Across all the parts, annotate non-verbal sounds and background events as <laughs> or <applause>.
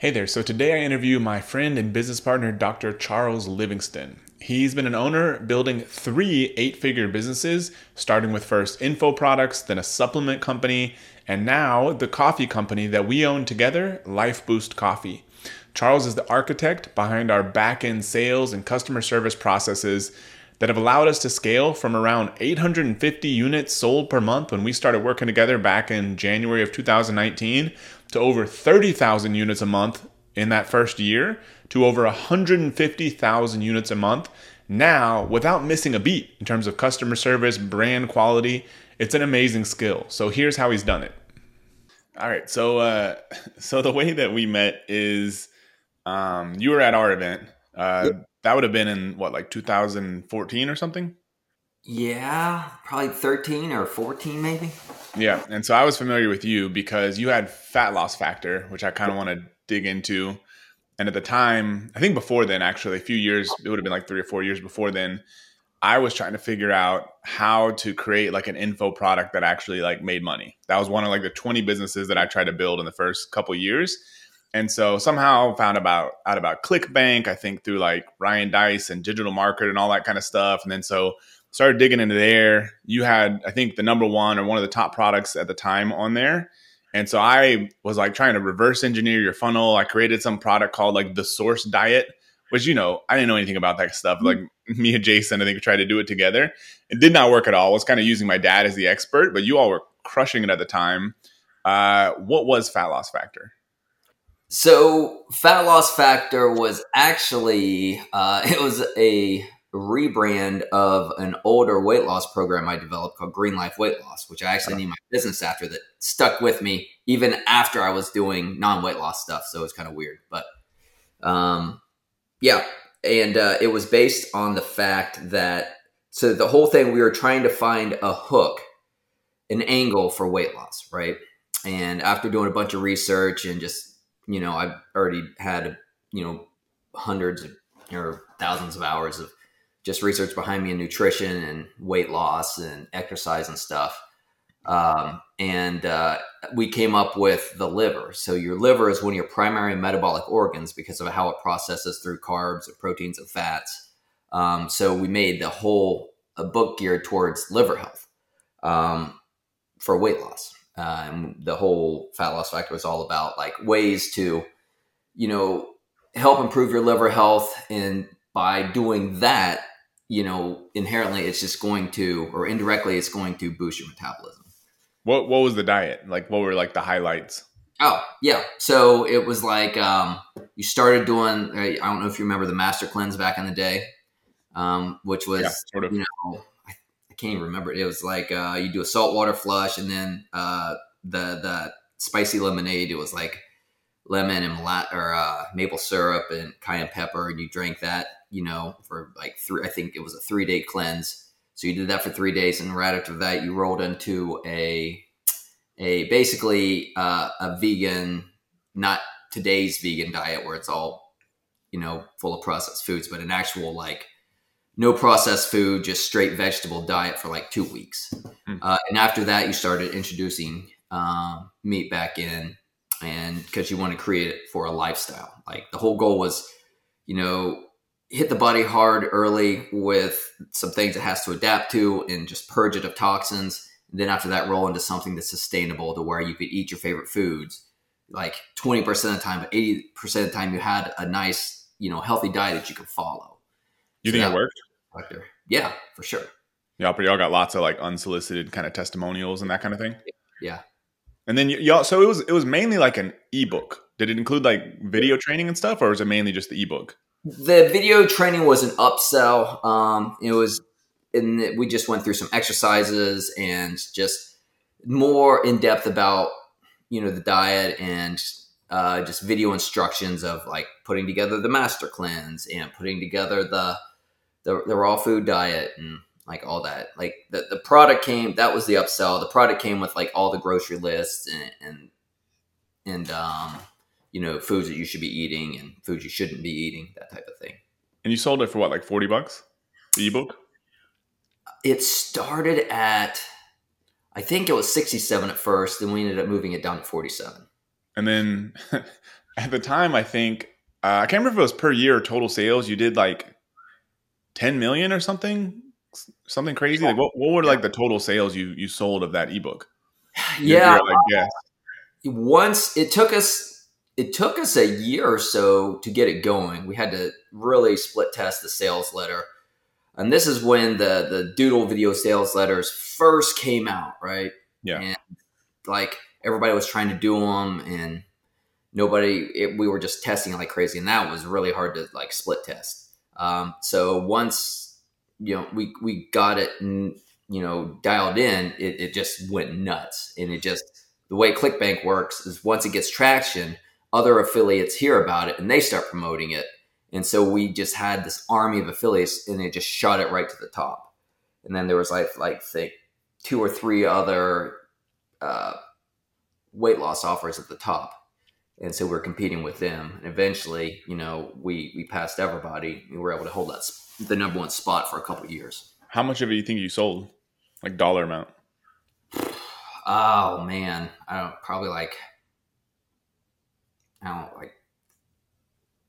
Hey there. So today I interview my friend and business partner, Dr. Charles Livingston. He's been an owner building three eight figure businesses, starting with first info products, then a supplement company, and now the coffee company that we own together, Lifeboost Coffee. Charles is the architect behind our back end sales and customer service processes that have allowed us to scale from around 850 units sold per month when we started working together back in January of 2019 to over 30,000 units a month in that first year to over 150,000 units a month now without missing a beat in terms of customer service, brand quality. It's an amazing skill. So here's how he's done it. All right. So uh <laughs> so the way that we met is um you were at our event. Uh yep. that would have been in what like 2014 or something? Yeah, probably 13 or 14 maybe. Yeah, and so I was familiar with you because you had fat loss factor, which I kind of want to dig into. And at the time, I think before then, actually, a few years, it would have been like three or four years before then, I was trying to figure out how to create like an info product that actually like made money. That was one of like the 20 businesses that I tried to build in the first couple years. And so somehow found about out about ClickBank, I think through like Ryan Deiss and digital market and all that kind of stuff. And then so started digging into there. You had, I think, the number one or one of the top products at the time on there. And so I was like trying to reverse engineer your funnel. I created some product called like the source diet, which, you know, I didn't know anything about that stuff. Like <laughs> me and Jason, I think, tried to do it together. It did not work at all. I was kind of using my dad as the expert, but you all were crushing it at the time. Uh, what was Fat Loss Factor? So, Fat Loss Factor was actually, uh, <laughs> it was a rebrand of an older weight loss program I developed called Green Life Weight Loss, which I actually named my business after that stuck with me even after I was doing non weight loss stuff. So it's kind of weird. But um, yeah. And uh, it was based on the fact that, so the whole thing, we were trying to find a hook, an angle for weight loss, right? And after doing a bunch of research and just, you know, I've already had, you know, hundreds or thousands of hours of just research behind me in nutrition and weight loss and exercise and stuff. Um, and uh, we came up with the liver. So your liver is one of your primary metabolic organs because of how it processes through carbs and proteins and fats. Um, so we made the whole a book geared towards liver health um, for weight loss. Uh, and the whole fat loss factor was all about like ways to, you know, help improve your liver health. And by doing that, you know, inherently it's just going to, or indirectly, it's going to boost your metabolism. What What was the diet like? What were like the highlights? Oh yeah, so it was like um, you started doing. I don't know if you remember the Master Cleanse back in the day, um, which was yeah, sort of. you know I, I, can't even remember. It was like uh, you do a saltwater flush and then uh, the the spicy lemonade. It was like lemon and or uh, maple syrup and cayenne pepper, and you drank that you know, for like three, I think it was a three day cleanse. So you did that for three days, and right after that, you rolled into a a basically uh, a vegan, not today's vegan diet where it's all you know full of processed foods, but an actual like no processed food, just straight vegetable diet for like two weeks. Mm. Uh, and after that, you started introducing uh, meat back in, and because you want to create it for a lifestyle. Like the whole goal was, you know, hit the body hard early with some things it has to adapt to and just purge it of toxins. And then after that, roll into something that's sustainable to where you could eat your favorite foods like 20% of the time, but 80% of the time you had a nice, you know, healthy diet that you could follow. You so think it worked? Factor. Yeah, for sure. Yeah, but y'all got lots of like unsolicited kind of testimonials and that kind of thing. Yeah. And then y'all, so it was it was mainly like an ebook. Did it include like video training and stuff, or was it mainly just the ebook? The video training was an upsell. Um, it was, and we just went through some exercises and just more in depth about you know the diet and uh, just video instructions of like putting together the master cleanse and putting together the the, the raw food diet and like all that. Like the, the product came that was the upsell. The product came with like all the grocery lists and and, and um you know, foods that you should be eating and foods you shouldn't be eating, that type of thing. And you sold it for what, like 40 bucks? The ebook? It started at, I think it was 67 at first, then we ended up moving it down to 47. And then <laughs> at the time, I think uh, I can't remember if it was per year or total sales. You did like ten million or something, something crazy. Like what, what were like the total sales you you sold of that ebook? <sighs> Yeah, I guess. Once it took us it took us a year or so to get it going. We had to really split test the sales letter. And this is when the the Doodle video sales letters first came out, right? Yeah. And like everybody was trying to do them and nobody it, we were just testing like crazy and that was really hard to like split test um, so once you know we we got it and you know dialed in it, it just went nuts and it just the way clickbank works is once it gets traction other affiliates hear about it and they start promoting it and so we just had this army of affiliates and it just shot it right to the top and then there was like like think two or three other uh, weight loss offers at the top and so we're competing with them. And eventually, you know, we we passed everybody. We were able to hold that the number one spot for a couple years. How much of it do you think you sold, like dollar amount? Oh man, I don't probably like I don't like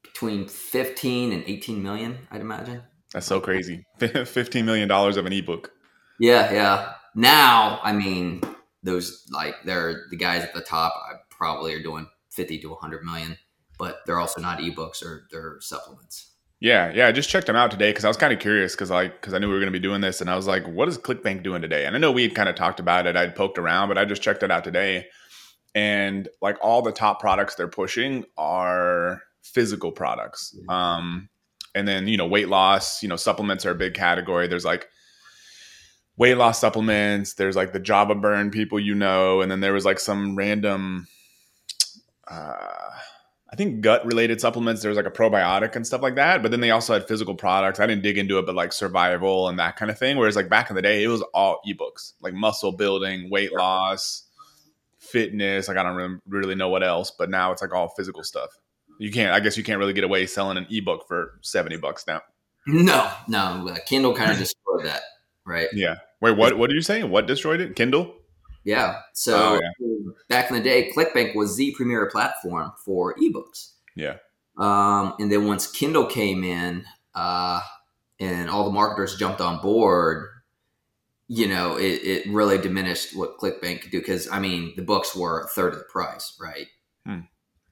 between fifteen and eighteen million. I'd imagine. That's so crazy. <laughs> Fifteen million dollars of an ebook. Yeah, yeah. Now, I mean, those like they're the guys at the top. I probably are doing 50 to 100 million, but they're also not ebooks or they're supplements. Yeah, yeah. I just checked them out today because I was kind of curious because like because I knew we were going to be doing this, and I was like, "What is ClickBank doing today?" And I know we had kind of talked about it. I'd poked around, but I just checked it out today, and like all the top products they're pushing are physical products. Mm-hmm. Um, and then you know weight loss, you know supplements are a big category. There's like weight loss supplements. There's like the Java Burn people you know, and then there was like some random uh, I think gut related supplements. There's like a probiotic and stuff like that. But then they also had physical products. I didn't dig into it, but like survival and that kind of thing. Whereas like back in the day, it was all ebooks, like muscle building, weight loss, fitness. Like I don't really know what else, but now it's like all physical stuff. You can't. I guess you can't really get away selling an ebook for seventy bucks now. No, no. Uh, Kindle kind of <laughs> destroyed that, right? Yeah. Wait, what? What are you saying? What destroyed it? Kindle? Yeah. So oh, yeah. back in the day, ClickBank was the premier platform for ebooks. Yeah. Um, and then once Kindle came in, uh, and all the marketers jumped on board, you know, it, it really diminished what ClickBank could do because I mean, the books were a third of the price, right? Hmm.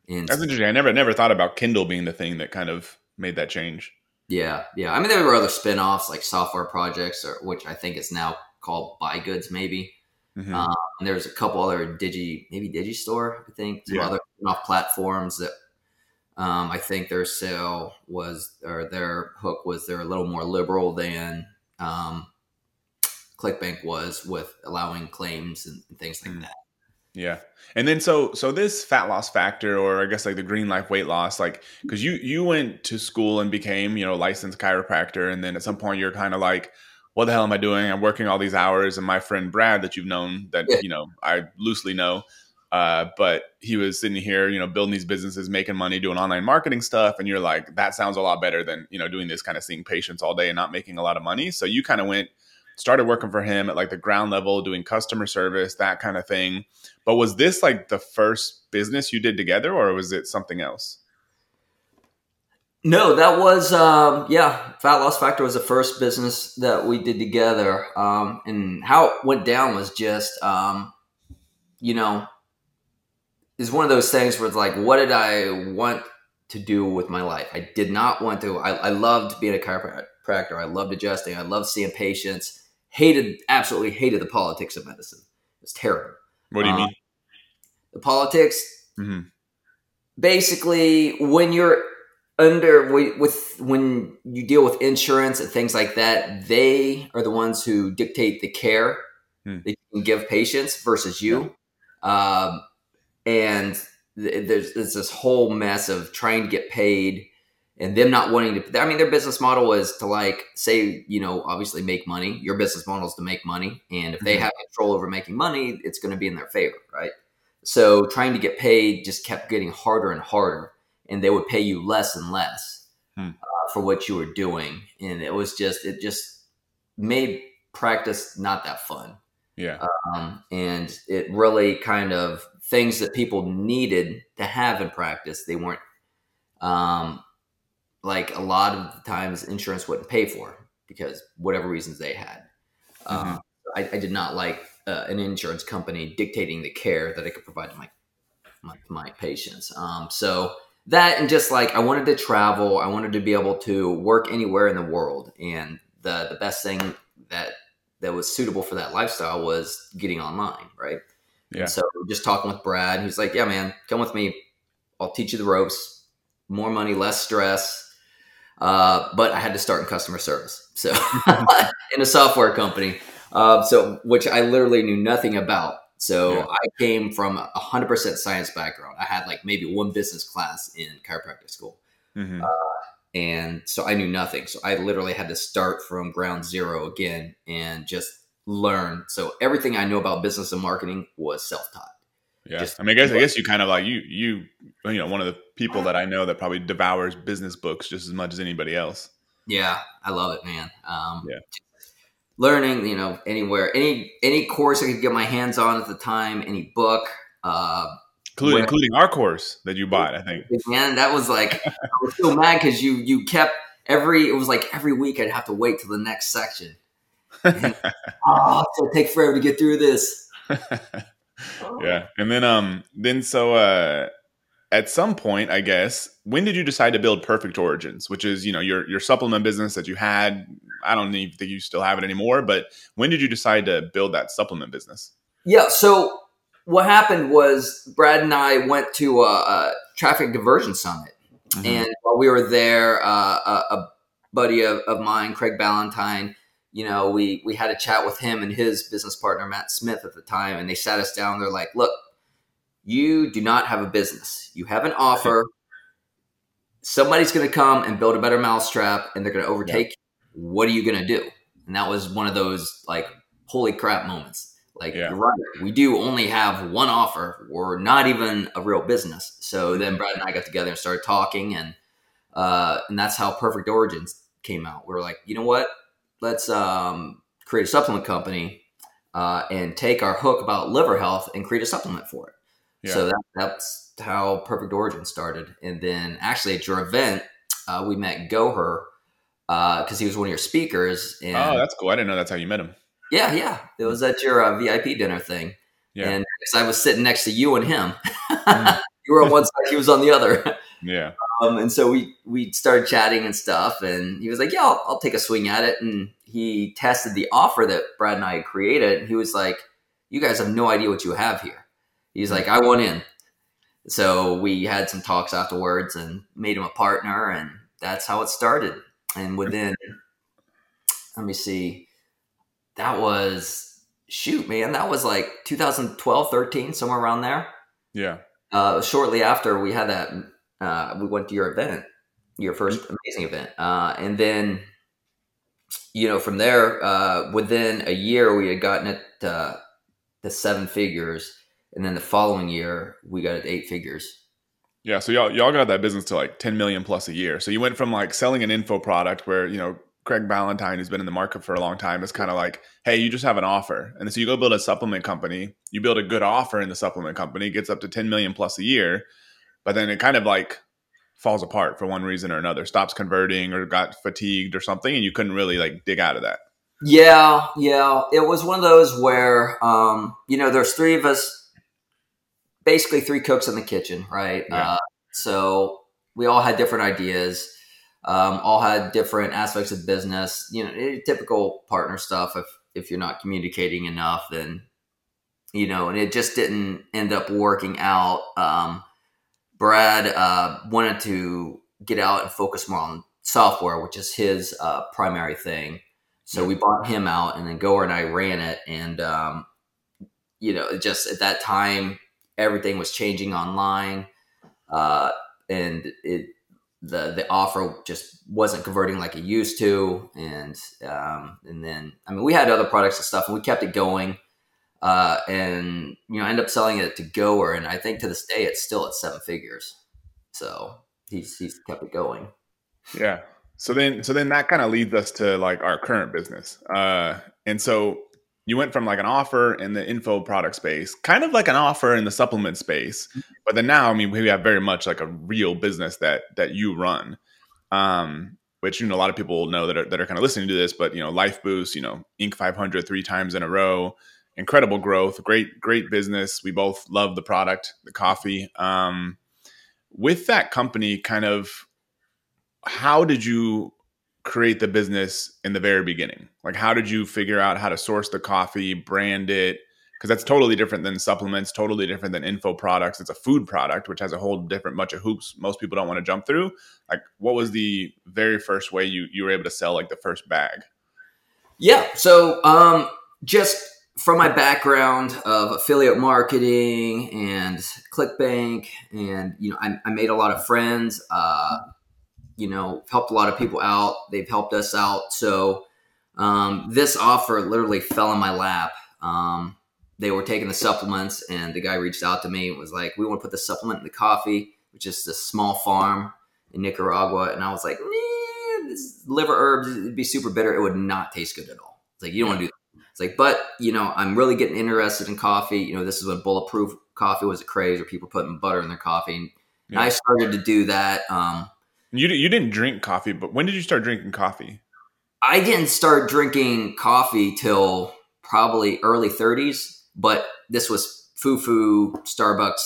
And That's interesting. I never never thought about Kindle being the thing that kind of made that change. Yeah, yeah. I mean, there were other spin-offs like software projects, or which I think is now called BuyGoods, maybe. Mm-hmm. Um, and there's a couple other Digi, maybe Digistore, I think, some yeah. other off platforms that um, I think their sale was, or their hook was they're a little more liberal than um, ClickBank was with allowing claims and, and things like mm. that. Yeah. And then so so this fat loss factor or I guess like the green life weight loss like cuz you you went to school and became, you know, licensed chiropractor and then at some point you're kind of like what the hell am I doing? I'm working all these hours. And my friend Brad, that you've known, that yeah. you know I loosely know, uh, but he was sitting here, you know, building these businesses, making money, doing online marketing stuff, and you're like, that sounds a lot better than you know doing this kind of seeing patients all day and not making a lot of money. So you kind of went, started working for him at like the ground level, doing customer service, that kind of thing. But was this like the first business you did together, or was it something else? No, that was um, yeah. Fat Loss Factor was the first business that we did together, um, and how it went down was just um, you know is one of those things where it's like, what did I want to do with my life? I did not want to. I, I loved being a chiropractor. I loved adjusting. I loved seeing patients. Hated, absolutely hated the politics of medicine. It's terrible. What do you um, mean? The politics. Mm-hmm. Basically, when you're under with when you deal with insurance and things like that, they are the ones who dictate the care hmm. that you can give patients versus you. Um, and th- there's, there's this whole mess of trying to get paid and them not wanting to. I mean, their business model is to like say, you know, obviously make money. Your business model is to make money, and if they mm-hmm. have control over making money, it's going to be in their favor, right? So trying to get paid just kept getting harder and harder and they would pay you less and less hmm. uh, for what you were doing. And it was just, it just made practice not that fun. Yeah. Um, and it really kind of things that people needed to have in practice, they weren't um, like a lot of the times insurance wouldn't pay for because whatever reasons they had. Mm-hmm. Um, I, I, did not like uh, an insurance company dictating the care that I could provide to my my, my patients. Um, so that and just like I wanted to travel, I wanted to be able to work anywhere in the world, and the the best thing that that was suitable for that lifestyle was getting online, right? Yeah. And so just talking with Brad, he's like, "Yeah, man, come with me. I'll teach you the ropes. More money, less stress." Uh, but I had to start in customer service, so <laughs> in a software company, uh, so which I literally knew nothing about. So yeah. I came from a hundred percent science background. I had like maybe one business class in chiropractic school. Mm-hmm. Uh, and so I knew nothing. So I literally had to start from ground zero again and just learn. So everything I know about business and marketing was self taught. Yeah, just, I mean, I guess I guess you kind of like you you you know one of the people that I know that probably devours business books just as much as anybody else. Yeah, I love it, man. Um, yeah, learning, you know, anywhere, any any course I could get my hands on at the time, any book. Uh, including, including our course that you bought, I think. Man, that was like I was so mad because you you kept every it was like every week I'd have to wait till the next section. <laughs> And, oh, so take forever to get through this. <laughs> yeah, and then um then so uh at some point, I guess, when did you decide to build Perfect Origins, which is you know your your supplement business that you had? I don't even think you still have it anymore, but when did you decide to build that supplement business? Yeah, so what happened was Brad and I went to a, a traffic diversion summit, mm-hmm. and while we were there, uh, a, a, buddy of, of mine, Craig Ballantyne, you know, we we had a chat with him and his business partner Matt Smith at the time, and they sat us down. They're like, "Look, you do not have a business. You have an offer. <laughs> Somebody's going to come and build a better mousetrap, and they're going to overtake yeah. you. What are you going to do?" And that was one of those like, "Holy crap!" moments. Like, yeah. right, we do only have one offer. We're not even a real business. So then Brad and I got together and started talking, and uh, and that's how Perfect Origins came out. We were like, you know what? Let's um, create a supplement company uh, and take our hook about liver health and create a supplement for it. Yeah. So that, that's how Perfect Origin started. And then actually at your event, uh, we met Goher because uh, he was one of your speakers. And, oh, that's cool. I didn't know that's how you met him. Yeah, yeah. It was at your uh, VIP dinner thing. Yeah. And I was sitting next to you and him. Mm. <laughs> you were on one side, he was on the other. Yeah. Um, and so we we started chatting and stuff, and he was like, "Yeah, I'll, I'll, take a swing at it." And he tested the offer that Brad and I had created, and he was like, "You guys have no idea what you have here." He's like, "I want in." So we had some talks afterwards and made him a partner, and that's how it started. And within, let me see, that was shoot, man, that was like 2012, 13, somewhere around there. Yeah. Uh, shortly after we had that uh, we went to your event, your first mm-hmm. amazing event, uh, and then you know from there, uh, within a year, we had gotten it to seven figures, and then the following year, we got it eight figures. Yeah, so y'all y'all got that business to like ten million plus a year. So you went from like selling an info product where you know Craig Ballantyne, who's been in the market for a long time, is kind of like, hey, you just have an offer. And so you go build a supplement company, you build a good offer in the supplement company, gets up to 10 million plus a year but then it kind of like falls apart for one reason or another, stops converting or got fatigued or something, and you couldn't really like dig out of that. Yeah, yeah. It was one of those where, um, you know, there's three of us, basically three cooks in the kitchen, right? Yeah. Uh, so we all had different ideas, um, all had different aspects of business. You know, eh, typical partner stuff. If if you're not communicating enough, then you know, and it just didn't end up working out. Um, Brad uh, wanted to get out and focus more on software, which is his uh, primary thing. So we bought him out, and then Goer and I ran it. And um, you know, just at that time, everything was changing online, uh, and it the the offer just wasn't converting like it used to. And um, and then I mean, we had other products and stuff, and we kept it going uh, and you know end up selling it to Goer, and I think to this day it's still at seven figures. So he's he's kept it going. Yeah. So then so then that kind of leads us to like our current business. Uh, and so you went from like an offer in the info product space, kind of like an offer in the supplement space, but then now, I mean, we have very much like a real business that that you run. Um, which you know a lot of people know that are, that are kind of listening to this, but you know, Lifeboost, you know, Inc. 500 three times in a row, incredible growth, great great business. We both love the product, the coffee. Um, with that company, kind of, how did you create the business in the very beginning? Like, how did you figure out how to source the coffee, brand it? because that's totally different than supplements, totally different than info products. It's a food product, which has a whole different bunch of hoops most people don't want to jump through. Like, what was the very first way you you were able to sell like the first bag? Yeah, so um, just from my background of affiliate marketing and ClickBank, and you know, I, I made a lot of friends. Uh, you know, helped a lot of people out. They've helped us out. So um, this offer literally fell in my lap. Um, they were taking the supplements, and the guy reached out to me and was like, "We want to put the supplement in the coffee, which is a small farm in Nicaragua." And I was like, this liver herbs, it'd be super bitter. It would not taste good at all. It's like you don't want to do. It's like, but you know, I'm really getting interested in coffee. You know, this is when bulletproof coffee was a craze, where people putting butter in their coffee, and yeah. I started to do that. Um, you you didn't drink coffee, but when did you start drinking coffee? I didn't start drinking coffee till probably early 30s but this was foo-foo Starbucks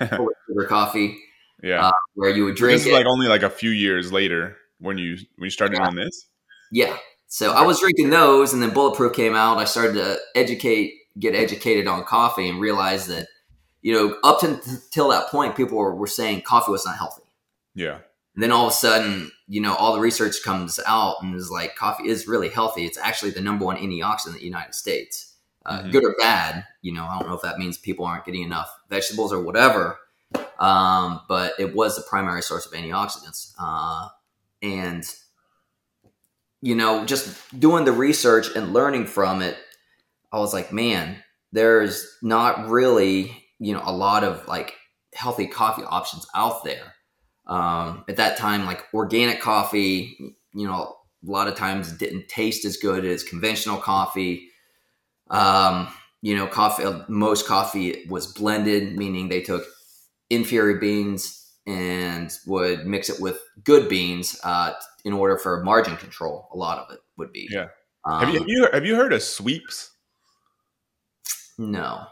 <laughs> sugar coffee. Yeah, uh, where you would drink. This is like only like a few years later when you when you started yeah. on this. Yeah, so I was drinking those, and then Bulletproof came out. I started to educate, get educated on coffee, and realized that you know up until that point, people were, were saying coffee was not healthy. Yeah. And then all of a sudden, you know, all the research comes out and is like coffee is really healthy. It's actually the number one antioxidant in the United States uh, mm-hmm. good or bad. You know, I don't know if that means people aren't getting enough vegetables or whatever, um, but it was the primary source of antioxidants. Uh, and, you know, just doing the research and learning from it, I was like, man, there's not really, you know, a lot of like healthy coffee options out there. Um, at that time, like organic coffee, you know, a lot of times didn't taste as good as conventional coffee. Um, you know, coffee. Most coffee was blended, meaning they took inferior beans and would mix it with good beans uh, in order for margin control. A lot of it would be. Yeah. Um, have you have you have you heard of sweeps? No.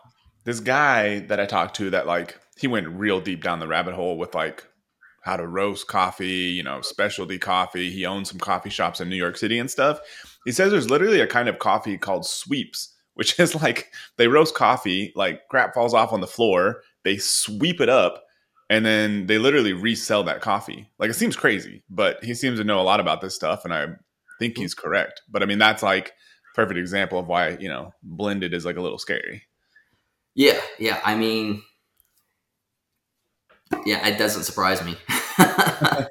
This guy that I talked to that like he went real deep down the rabbit hole with like how to roast coffee, you know, specialty coffee. He owns some coffee shops in New York City and stuff. He says there's literally a kind of coffee called sweeps <laughs> which is like they roast coffee, like crap falls off on the floor, they sweep it up, and then they literally resell that coffee. Like it seems crazy, but he seems to know a lot about this stuff, and I think he's correct. But I mean, that's like perfect example of why you know blended is like a little scary. Yeah, yeah. I mean, yeah, it doesn't surprise me. <laughs>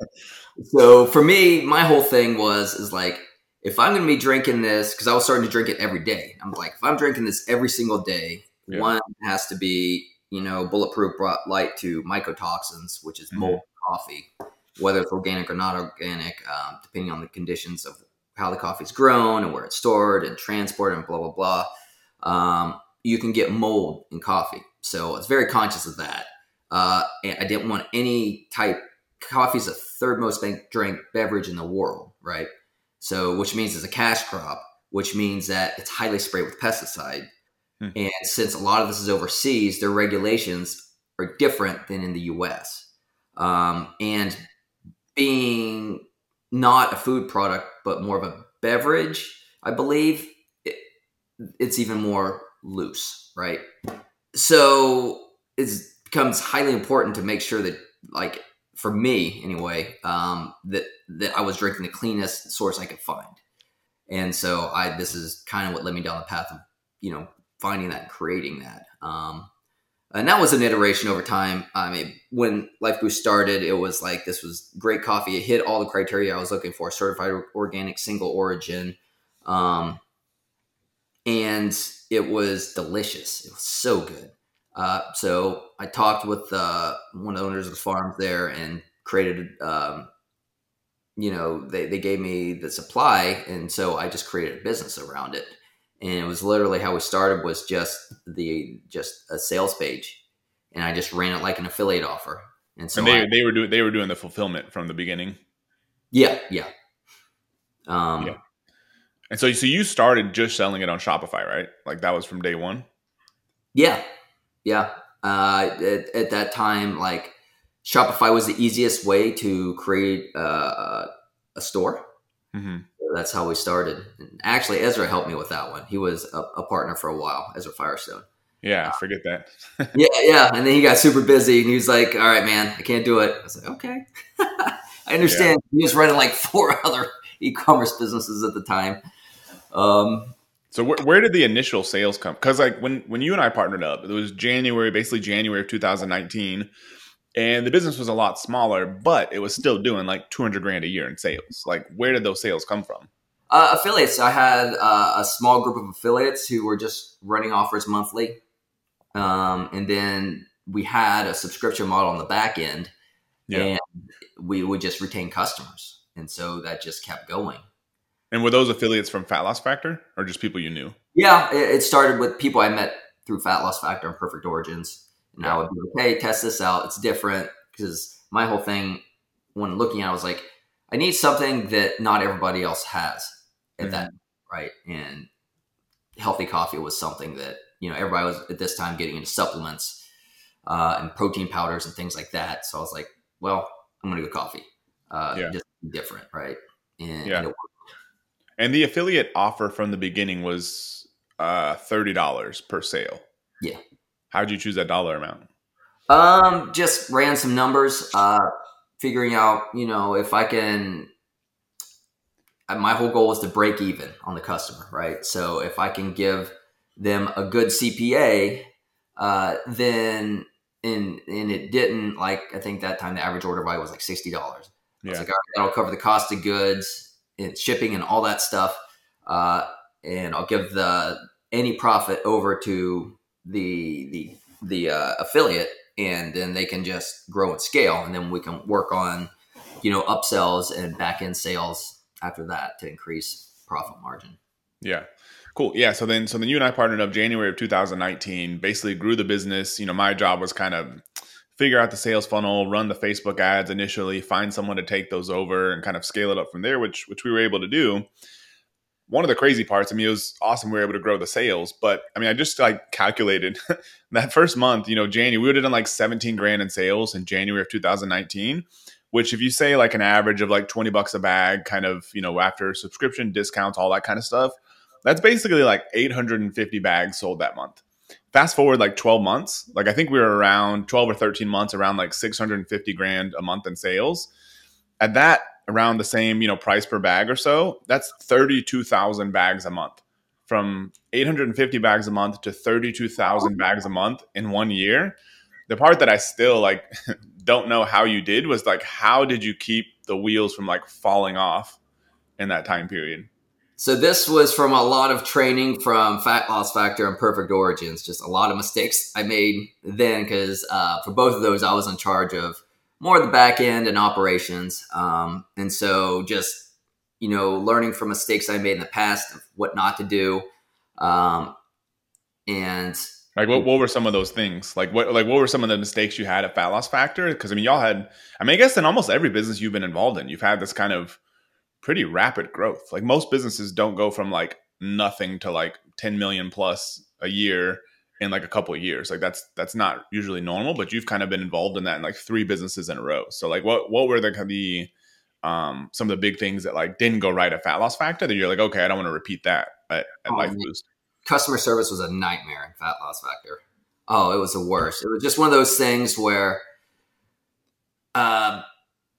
so for me, my whole thing was is like if I'm going to be drinking this, because I was starting to drink it every day, I'm like, if I'm drinking this every single day, yeah. one has to be, you know, bulletproof brought light to mycotoxins, which is mm-hmm. mold coffee, whether it's organic or not organic, um, depending on the conditions of how the coffee's grown and where it's stored and transported and blah, blah, blah. Um, you can get mold in coffee. So I was very conscious of that. Uh, and I didn't want any type, coffee is the third most drank beverage in the world, right? So, which means it's a cash crop, which means that it's highly sprayed with pesticide. Hmm. And since a lot of this is overseas, their regulations are different than in the US. Um, and being not a food product, but more of a beverage, I believe it, it's even more loose, right? So it becomes highly important to make sure that, like, for me anyway, um, that that I was drinking the cleanest source I could find. And so I this is kind of what led me down the path of, you know, finding that creating that. Um, and that was an iteration over time. I mean, when Lifeboost started, it was like this was great coffee. It hit all the criteria I was looking for: certified organic, single origin, um, and it was delicious. It was so good. Uh, so I talked with uh, one of the owners of the farms there and created, um, you know, they, they gave me the supply. And so I just created a business around it. And it was literally how we started was just the just a sales page, and I just ran it like an affiliate offer. And so and they I- they were doing they were doing the fulfillment from the beginning. yeah, yeah. Um, Yeah. And so so you started just selling it on Shopify, right? Like that was from day one. Yeah, yeah. Uh, at, at that time, like Shopify was the easiest way to create uh, a store. Mm-hmm. That's how we started. And actually, Ezra helped me with that one. He was a, a partner for a while, Ezra Firestone. Yeah, forget that. <laughs> Yeah, yeah. And then he got super busy, and he was like, "All right, man, I can't do it." I was like, "Okay, <laughs> I understand." He was running like four <laughs> other e-commerce businesses at the time. Um, So where, where did the initial sales come? Because like when when you and I partnered up, it was January, basically January of 2019, and the business was a lot smaller, but it was still doing like 200 grand a year in sales. Like where did those sales come from? Uh, affiliates. I had uh, a small group of affiliates who were just running offers monthly, um, and then we had a subscription model on the back end, Yeah. and we would just retain customers, and so that just kept going. And were those affiliates from Fat Loss Factor or just people you knew? Yeah, it, it started with people I met through Fat Loss Factor and Perfect Origins, and I would be like, "Hey, test this out. It's different." Because my whole thing, when looking at, it, I was like, "I need something that not everybody else has at that right?" And healthy coffee was something that you know everybody was at this time getting into supplements uh, and protein powders and things like that. So I was like, "Well, I'm gonna go coffee. Uh, Yeah. Just different, right?" And, Yeah. and And the affiliate offer from the beginning was uh, $30 per sale. Yeah. How'd you choose that dollar amount? Um, just ran some numbers, uh, figuring out, you know, if I can. uh, My whole goal is to break even on the customer, right? So if I can give them a good CPA, uh, then and and it didn't like I think that time the average order value was like sixty dollars. I was Yeah. like, all right, that'll cover the cost of goods and shipping and all that stuff, uh, and I'll give the any profit over to the the the uh, affiliate, and then they can just grow and scale, and then we can work on you know upsells and back end sales after that to increase profit margin. Yeah. Cool. Yeah. So then, so then you and I partnered up January of 2019, basically grew the business. You know, my job was kind of figure out the sales funnel, run the Facebook ads initially, find someone to take those over and kind of scale it up from there, which, which we were able to do. One of the crazy parts, I mean, it was awesome. We were able to grow the sales, but I mean, I just like calculated <laughs> that first month, you know, January, we would have done like 17 grand in sales in January of 2019 which if you say like an average of like 20 bucks a bag kind of you know after subscription discounts all that kind of stuff that's basically like 850 bags sold that month fast forward like 12 months like i think we were around 12 or 13 months around like 650 grand a month in sales at that around the same you know price per bag or so that's 32000 bags a month. From 850 bags a month to 32000 bags a month in one year. The part that i still like <laughs> don't know how you did was like how did you keep the wheels from like falling off in that time period? So this was from a lot of training from Fat Loss Factor and Perfect Origins. Just a lot of mistakes I made then because uh, for both of those I was in charge of more of the back end and operations, um, and so just you know learning from mistakes I made in the past of what not to do, um, and like what, what were some of those things? Like what like what were some of the mistakes you had at fat loss factor? Because i mean y'all had i mean i guess in almost every business you've been involved in you've had this kind of pretty rapid growth. Like most businesses don't go from like nothing to like 10 million plus a year in like a couple of years like that's that's not usually normal but you've kind of been involved in that in like three businesses in a row so like what what were the the um some of the big things that like didn't go right at fat loss factor that you're like okay i don't want to repeat that at, at Oh, Lifeboost customer service was a nightmare in Fat Loss Factor. Oh, it was the worst. It was just one of those things where uh,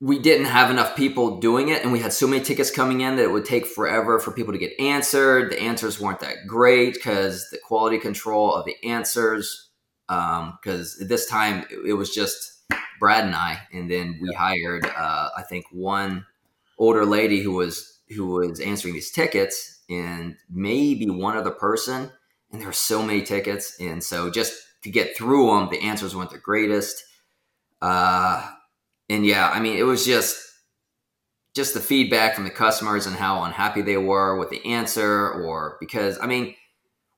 we didn't have enough people doing it, and we had so many tickets coming in that it would take forever for people to get answered. The answers weren't that great because the quality control of the answers. Because at this time it, it was just Brad and I, and then we hired uh, I think one older lady who was who was answering these tickets and maybe one other person and there were so many tickets and so just to get through them the answers weren't the greatest uh and yeah i mean it was just just the feedback from the customers and how unhappy they were with the answer or because i mean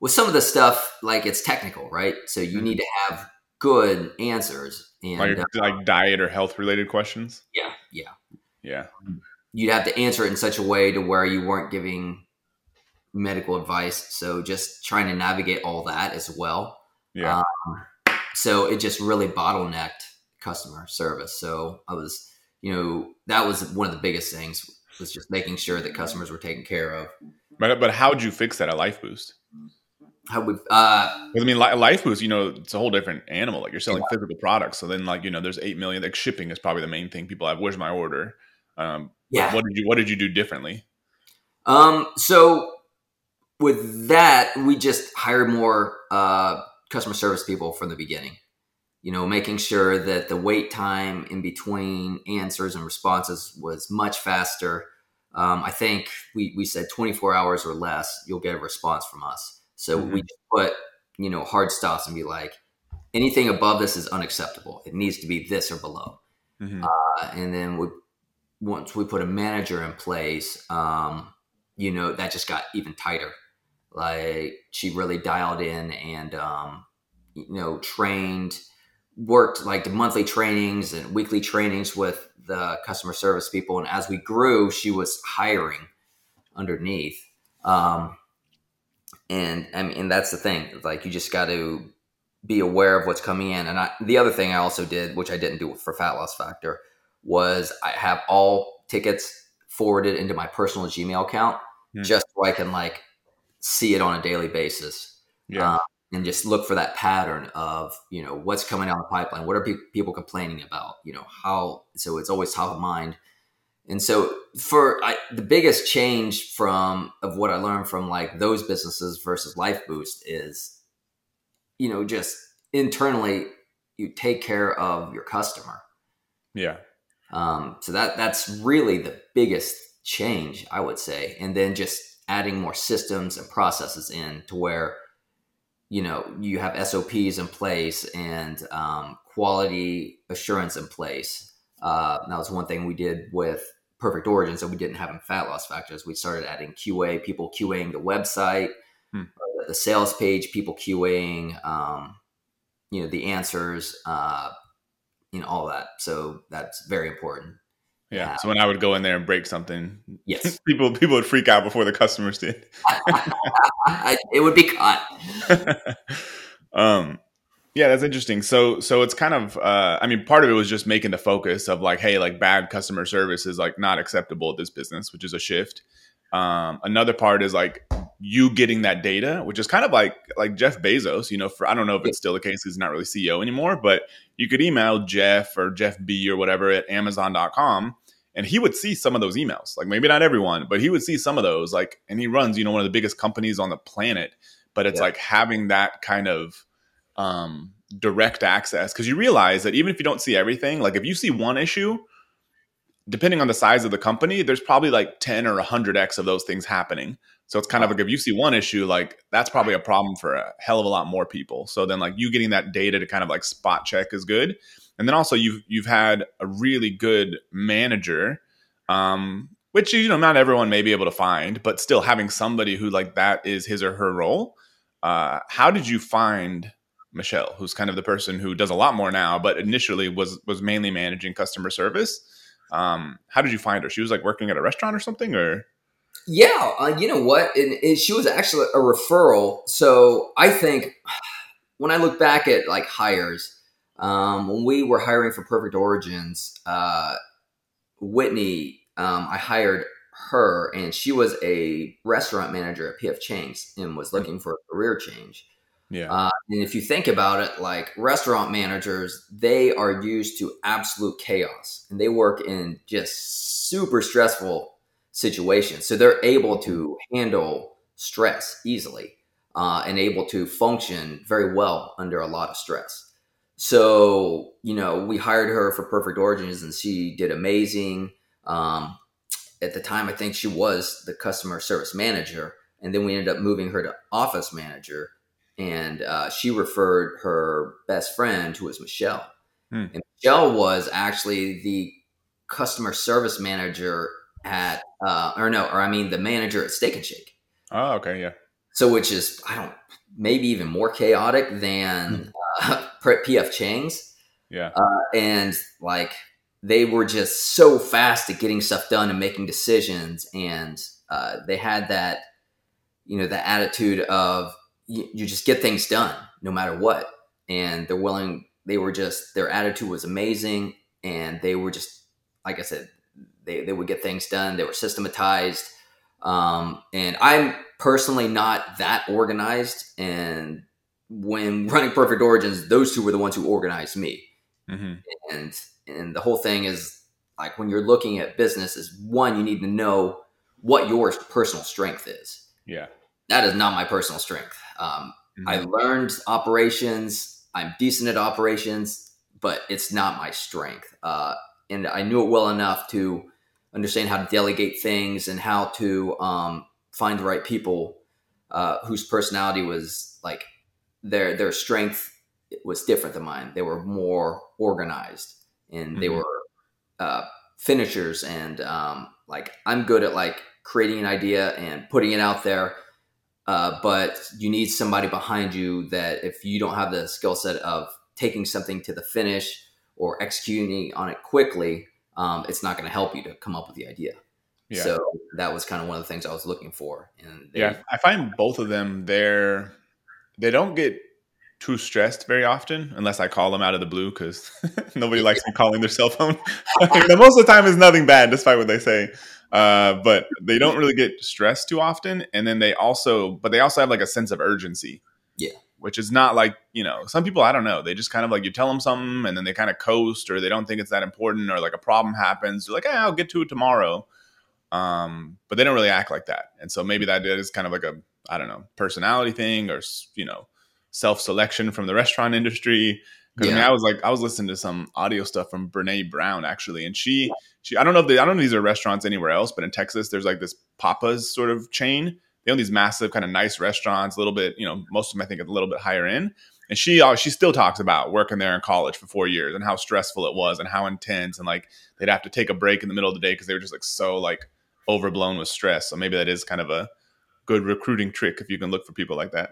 with some of the stuff, like it's technical, right? So you Mhm. need to have good answers, and Like uh, like diet or health related questions. yeah, yeah, Yeah. you'd have to answer it in such a way to where you weren't giving medical advice. So just trying to navigate all that as well. Yeah. so it just really bottlenecked customer service. So I was, you know, that was one of the biggest things was just making sure that customers were taken care of. but but how'd you fix that at Lifeboost? How we, uh, I mean, Li- Lifeboost, you know, it's a whole different animal. Like you're selling physical products, so then like you know, there's eight million. Like shipping is probably the main thing people have. Where's my order? Um, yeah. What did you What did you do differently? Um, so with that, we just hired more uh, customer service people from the beginning. You know, making sure that the wait time in between answers and responses was much faster. Um, I think we, we said 24 hours or less, you'll get a response from us. So we put, you know, hard stops and be like, anything above this is unacceptable. It needs to be this or below. Mhm. Uh, and then we, once we put a manager in place, um, you know, that just got even tighter. Like she really dialed in and, um, you know, trained, worked like monthly trainings and weekly trainings with the customer service people. And as we grew, she was hiring underneath. Um, and I mean, and that's the thing. Like you just got to be aware of what's coming in. And I, the other thing I also did, which I didn't do for Fat Loss Factor, was I have all tickets forwarded into my personal Gmail account Hmm. just so I can like see it on a daily basis Yeah. uh, and just look for that pattern of you know what's coming down the pipeline. What are pe- people complaining about? You know how so it's always top of mind. And so for I, the biggest change from of what I learned from like those businesses versus Lifeboost is, you know, just internally you take care of your customer. yeah. Um, so that that's really the biggest change, I would say. And then just adding more systems and processes in to where, you know, you have SOPs in place and um, quality assurance in place. Uh, that was one thing we did with Perfect Origins that we didn't have in Fat Loss Factors. We started adding QA, people QAing the website, Hmm. uh, the sales page, people QAing, um, you know, the answers, uh, you know, all that. So that's very important. Yeah. Yeah. So when I would go in there and break something, Yes. <laughs> people people would freak out before the customers did. <laughs> It would be cut. <laughs> um yeah that's interesting so so it's kind of uh i mean part of it was just making the focus of like hey like bad customer service is like not acceptable at this business which is a shift um another part is like you getting that data which is kind of like like jeff bezos you know for i don't know if it's still the case he's not really ceo anymore but you could email jeff or jeff b or whatever at amazon.com and he would see some of those emails like maybe not everyone but he would see some of those like and he runs you know one of the biggest companies on the planet but it's Yeah. like having that kind of um, direct access because you realize that even if you don't see everything like if you see one issue depending on the size of the company there's probably like 10 or 100x of those things happening. So it's kind of like if you see one issue like that's probably a problem for a hell of a lot more people. So then like you getting that data to kind of like spot check is good and then also you've you've had a really good manager um which you know not everyone may be able to find but still having somebody who like that is his or her role uh how did you find michelle who's kind of the person who does a lot more now but initially was was mainly managing customer service um how did you find her she was like working at a restaurant or something or Yeah, uh, you know what? And, and she was actually a referral. So I think <sighs> when I look back at like hires, um, when we were hiring for Perfect Origins, uh, Whitney, um, I hired her, and she was a restaurant manager at PF Chang's and was looking for a career change. yeah Uh, and if you think about it, like restaurant managers, they are used to absolute chaos and they work in just super stressful situations. So they're able to handle stress easily uh, and able to function very well under a lot of stress. So, you know, we hired her for Perfect Origins and she did amazing. Um, at the time, I think she was the customer service manager. And then we ended up moving her to office manager and uh, she referred her best friend, who was Michelle. Hmm. And Michelle was actually the customer service manager at, uh, or no, or I mean, the manager at Steak and Shake. oh okay yeah So, which is, I don't, maybe even more chaotic than uh, <laughs> PF Chang's. Yeah. Uh, and like they were just so fast at getting stuff done and making decisions. And uh, they had that, you know, the attitude of you, you just get things done no matter what. And they're willing, they were just, their attitude was amazing. And they were just, like I said, they, they would get things done. They were systematized. Um, and I'm personally not that organized. And when running Perfect Origins, those two were the ones who organized me. Mm-hmm. And and the whole thing is like when you're looking at business, is one you need to know what your personal strength is. Yeah, that is not my personal strength. Um, mm-hmm. I learned operations. I'm decent at operations, but it's not my strength. Uh, and I knew it well enough to understand how to delegate things and how to um, find the right people uh, whose personality was like their their strength was different than mine. They were more organized and mm-hmm. they were uh, finishers and um, like I'm good at like creating an idea and putting it out there. Uh, but you need somebody behind you that if you don't have the skill set of taking something to the finish or executing on it quickly, um, it's not going to help you to come up with the idea. Yeah. So that was kind of one of the things I was looking for. And they, yeah, I find both of them they're they don't get too stressed very often unless I call them out of the blue because <laughs> nobody likes me calling their cell phone. <laughs> most of the time is nothing bad, despite what they say. Uh, but they don't really get stressed too often, and then they also, but they also have like a sense of urgency. Yeah, which is not like you know some people I don't know they just kind of like you tell them something and then they kind of coast or they don't think it's that important or like a problem happens they're like hey, I'll get to it tomorrow um, but they don't really act like that and so maybe that is kind of like a I don't know personality thing or you know self selection from the restaurant industry because yeah. I mean I was like I was listening to some audio stuff from Brene Brown actually and she she I don't know if they, I don't know if these are restaurants anywhere else but in Texas there's like this Pappas sort of chain they own these massive kind of nice restaurants, a little bit, you know, most of them I think are a little bit higher end. And she she still talks about working there in college for four years and how stressful it was and how intense and like they'd have to take a break in the middle of the day because they were just like so like overblown with stress. So maybe that is kind of a good recruiting trick if you can look for people like that.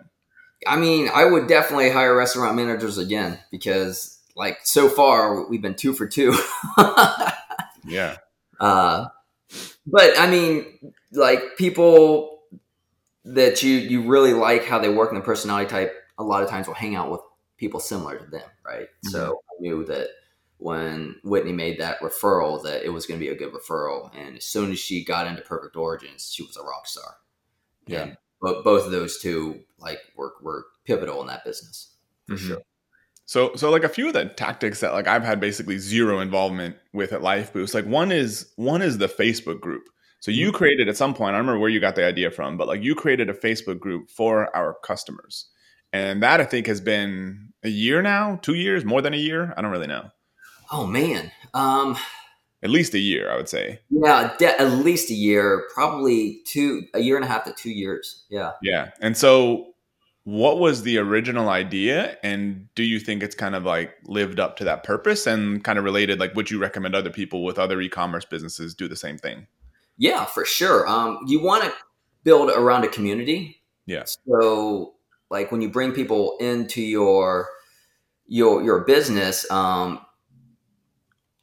I mean, I would definitely hire restaurant managers again because like so far we've been two for two. <laughs> yeah. Uh, but I mean, like people that you you really like how they work and the personality type a lot of times will hang out with people similar to them right mm-hmm. so i knew that when whitney made that referral that it was going to be a good referral and as soon as she got into perfect origins she was a rock star yeah but both of those two like were, were pivotal in that business for mm-hmm. sure so, so like a few of the tactics that like I've had basically zero involvement with at Lifeboost. Like one is one is the Facebook group. So you mm-hmm. created at some point, I don't remember where you got the idea from, but like you created a Facebook group for our customers. And that I think has been a year now, two years, more than a year. I don't really know. Oh man. Um at least a year, I would say. Yeah, de- at least a year, probably two, a year and a half to two years. Yeah. Yeah. And so what was the original idea and do you think it's kind of like lived up to that purpose and kind of related like would you recommend other people with other e-commerce businesses do the same thing yeah, for sure. Um, you want to build around a community. Yeah. So, like when you bring people into your your your business, um,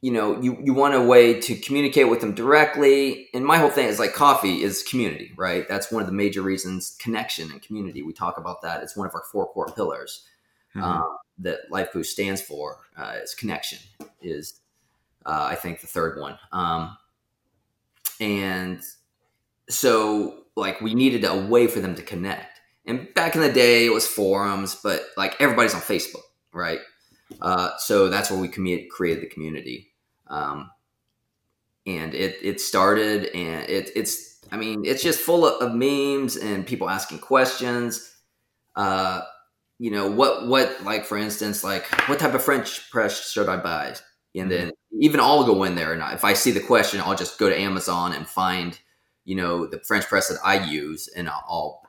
you know, you you want a way to communicate with them directly. And my whole thing is like coffee is community, right? That's one of the major reasons connection and community. We talk about that. It's one of our four core pillars mm-hmm. um, that Lifeboost stands for. Uh, is connection is uh, I think the third one. Um, and so like we needed a way for them to connect and back in the day it was forums but like everybody's on facebook right uh, so that's where we commu- created the community um, and it it started and it, it's i mean it's just full of, of memes and people asking questions uh, you know what what like for instance like what type of french press should i buy and then even I'll go in there and if I see the question, I'll just go to Amazon and find, you know, the French press that I use and I'll, I'll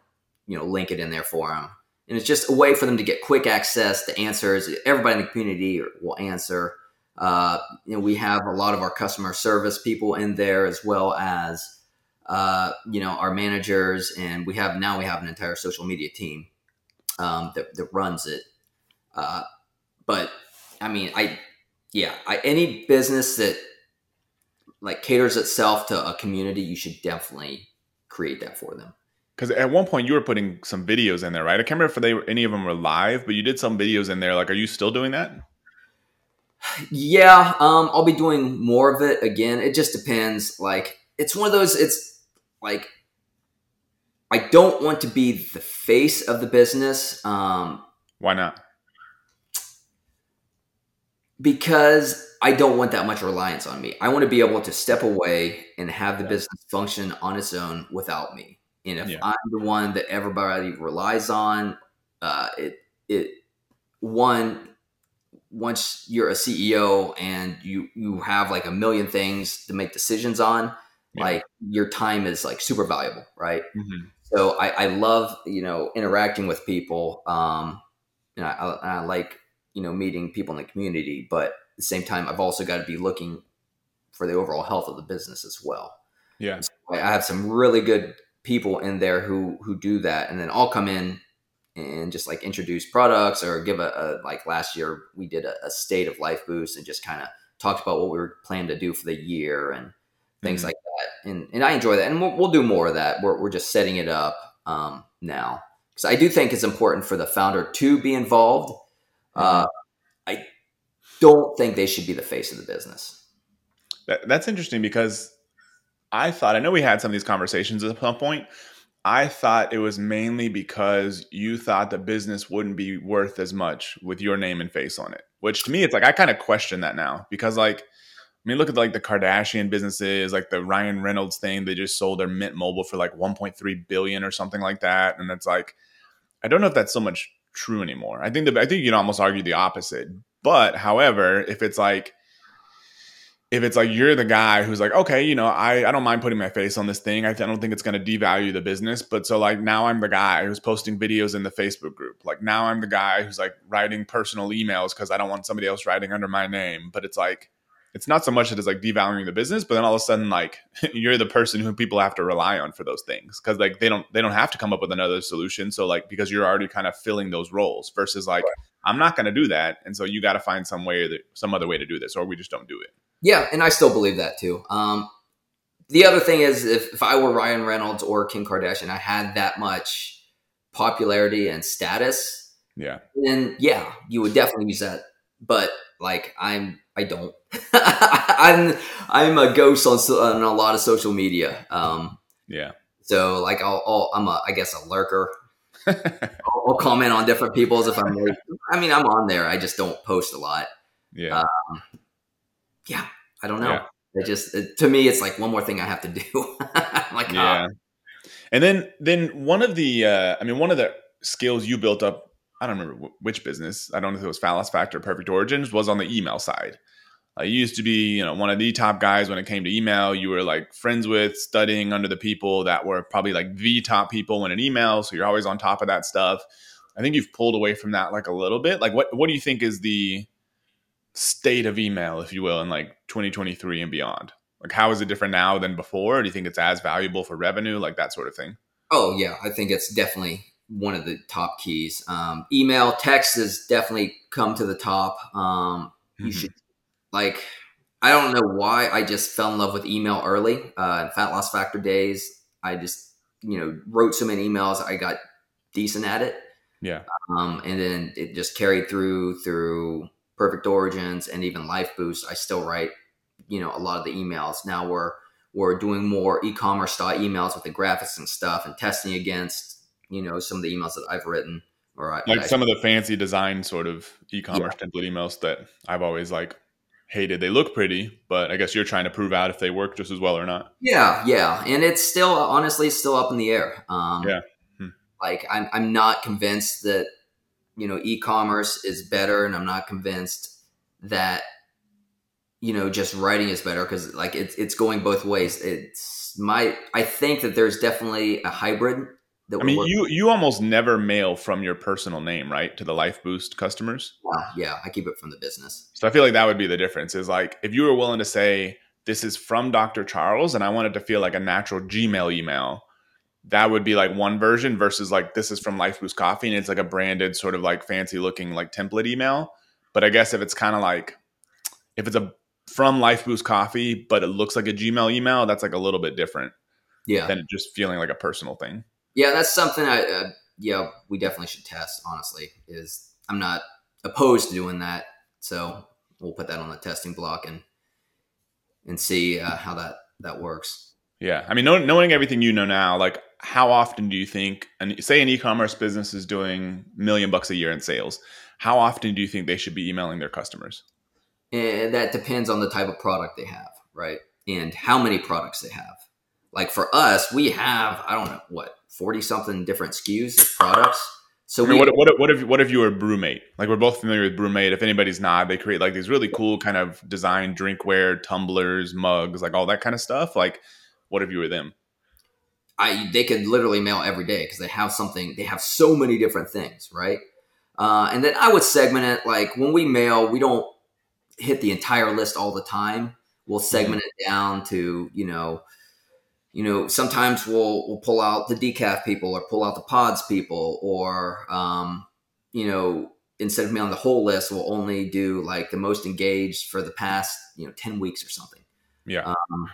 you know, link it in there for them. And it's just a way for them to get quick access to answers. Everybody in the community will answer. Uh, you know, we have a lot of our customer service people in there as well as, uh, you know, our managers. And we have now we have an entire social media team um, that, that runs it. Uh, but I mean, I yeah, I, any business that like caters itself to a community, you should definitely create that for them. Because at one point you were putting some videos in there, right? I can't remember if they were, any of them were live, but you did some videos in there. Like, are you still doing that? Yeah, um, I'll be doing more of it again. It just depends. Like, it's one of those. It's like I don't want to be the face of the business. Um, Why not? Because I don't want that much reliance on me. I want to be able to step away and have the business function on its own without me. And if yeah. I'm the one that everybody relies on, uh, it it one once you're a CEO and you you have like a million things to make decisions on, yeah. like your time is like super valuable, right? Mm-hmm. So I, I love you know interacting with people. Um, and I, I, I like you know meeting people in the community, but at the same time, I've also got to be looking for the overall health of the business as well. Yeah, so I have some really good people in there who who do that, and then I'll come in and just like introduce products or give a, a like last year we did a, a, state of Lifeboost and just kind of talked about what we were planning to do for the year and things mm-hmm. like that. And and I enjoy that. And we'll, we'll do more of that. We're, we're just setting it up um, now. Because I do think it's important for the founder to be involved. Mm-hmm. uh, I don't think they should be the face of the business. That, that's interesting because I thought I know we had some of these conversations at some point I thought it was mainly because you thought the business wouldn't be worth as much with your name and face on it. Which to me, it's like I kind of question that now because, like, I mean, look at like the Kardashian businesses, like the Ryan Reynolds thing. They just sold their Mint Mobile for like 1.3 billion or something like that, and it's like I don't know if that's so much true anymore. I think the I think you can almost argue the opposite. But however, if it's like if it's like you're the guy who's like, okay, you know, I, I don't mind putting my face on this thing. I, I don't think it's going to devalue the business. But so like now I'm the guy who's posting videos in the Facebook group. Like now I'm the guy who's like writing personal emails because I don't want somebody else writing under my name. But it's like, it's not so much that it's like devaluing the business, but then all of a sudden, like <laughs> you're the person who people have to rely on for those things because like they don't they don't have to come up with another solution. So like because you're already kind of filling those roles versus like I'm not going to do that, and so you got to find some way that some other way to do this, or we just don't do it. Yeah, and I still believe that too. Um, the other thing is, if, if I were Ryan Reynolds or Kim Kardashian, I had that much popularity and status. Yeah. Then yeah, you would definitely use that. But like, I'm I don't. <laughs> I'm I'm a ghost on, on a lot of social media. Um, yeah. So like, I'll, I'll I'm a I guess a lurker. <laughs> I'll, I'll, comment on different people's if I'm. Like, I mean, I'm on there. I just don't post a lot. Yeah. Um, yeah, I don't know. Yeah. It just it, to me, it's like one more thing I have to do. <laughs> like, yeah. And then then one of the uh, I mean one of the skills you built up. I don't remember which business. I don't know if it was Loss Factor, Perfect Origins, was on the email side. Uh, you used to be, you know, one of the top guys when it came to email. You were like friends with, studying under the people that were probably like the top people in an email. So you're always on top of that stuff. I think you've pulled away from that like a little bit. Like, what what do you think is the state of email, if you will, in like 2023 and beyond? Like, how is it different now than before? Do you think it's as valuable for revenue, like that sort of thing? Oh, yeah. I think it's definitely one of the top keys. Um, email, text has definitely come to the top. Um, you mm-hmm. should, like, I don't know why I just fell in love with email early. Uh, Fat Loss Factor days, I just, you know, wrote so many emails. I got decent at it. Yeah. Um, and then it just carried through through Perfect Origins and even Lifeboost, I still write, you know, a lot of the emails. Now we're we're doing more e-commerce style emails with the graphics and stuff and testing against, you know, some of the emails that I've written or I, like I, some of the fancy design sort of e-commerce yeah. template emails that I've always like hated. They look pretty, but I guess you're trying to prove out if they work just as well or not. Yeah, yeah, and it's still honestly still up in the air. Um, yeah, hmm. like I'm I'm not convinced that you know e-commerce is better and i'm not convinced that you know just writing is better because like it's it's going both ways. It's my i think that there's definitely a hybrid that i mean you you almost never mail from your personal name right to the Lifeboost customers? Yeah, yeah i keep it from the business. So i feel like that would be the difference is like if you were willing to say this is from dr charles and i wanted to feel like a natural gmail email that would be like one version versus like this is from Lifeboost Coffee and it's like a branded sort of like fancy looking like template email. But I guess if it's kind of like if it's a from Lifeboost Coffee, but it looks like a Gmail email, that's like a little bit different. Yeah. Than just feeling like a personal thing. Yeah, that's something I uh, yeah we definitely should test. Honestly, is I'm not opposed to doing that, so we'll put that on the testing block and and see uh, how that that works. Yeah, I mean, knowing, knowing everything you know now, like how often do you think, and say an e-commerce business is doing million bucks a year in sales, how often do you think they should be emailing their customers? And that depends on the type of product they have, right? And how many products they have. Like for us, we have I don't know what forty something different SKUs of products. So we, what, what, what if what if you were BrüMate? Like we're both familiar with BrüMate. If anybody's not, they create like these really cool kind of design drinkware, tumblers, mugs, like all that kind of stuff. Like, what if you were them? I they could literally mail every day because they have something. They have so many different things, right? Uh, and then I would segment it like when we mail, we don't hit the entire list all the time. We'll segment it down to you know you know, sometimes we'll we'll pull out the decaf people or pull out the pods people, or um, you know, instead of me on the whole list, we'll only do like the most engaged for the past you know ten weeks or something. Yeah. Um,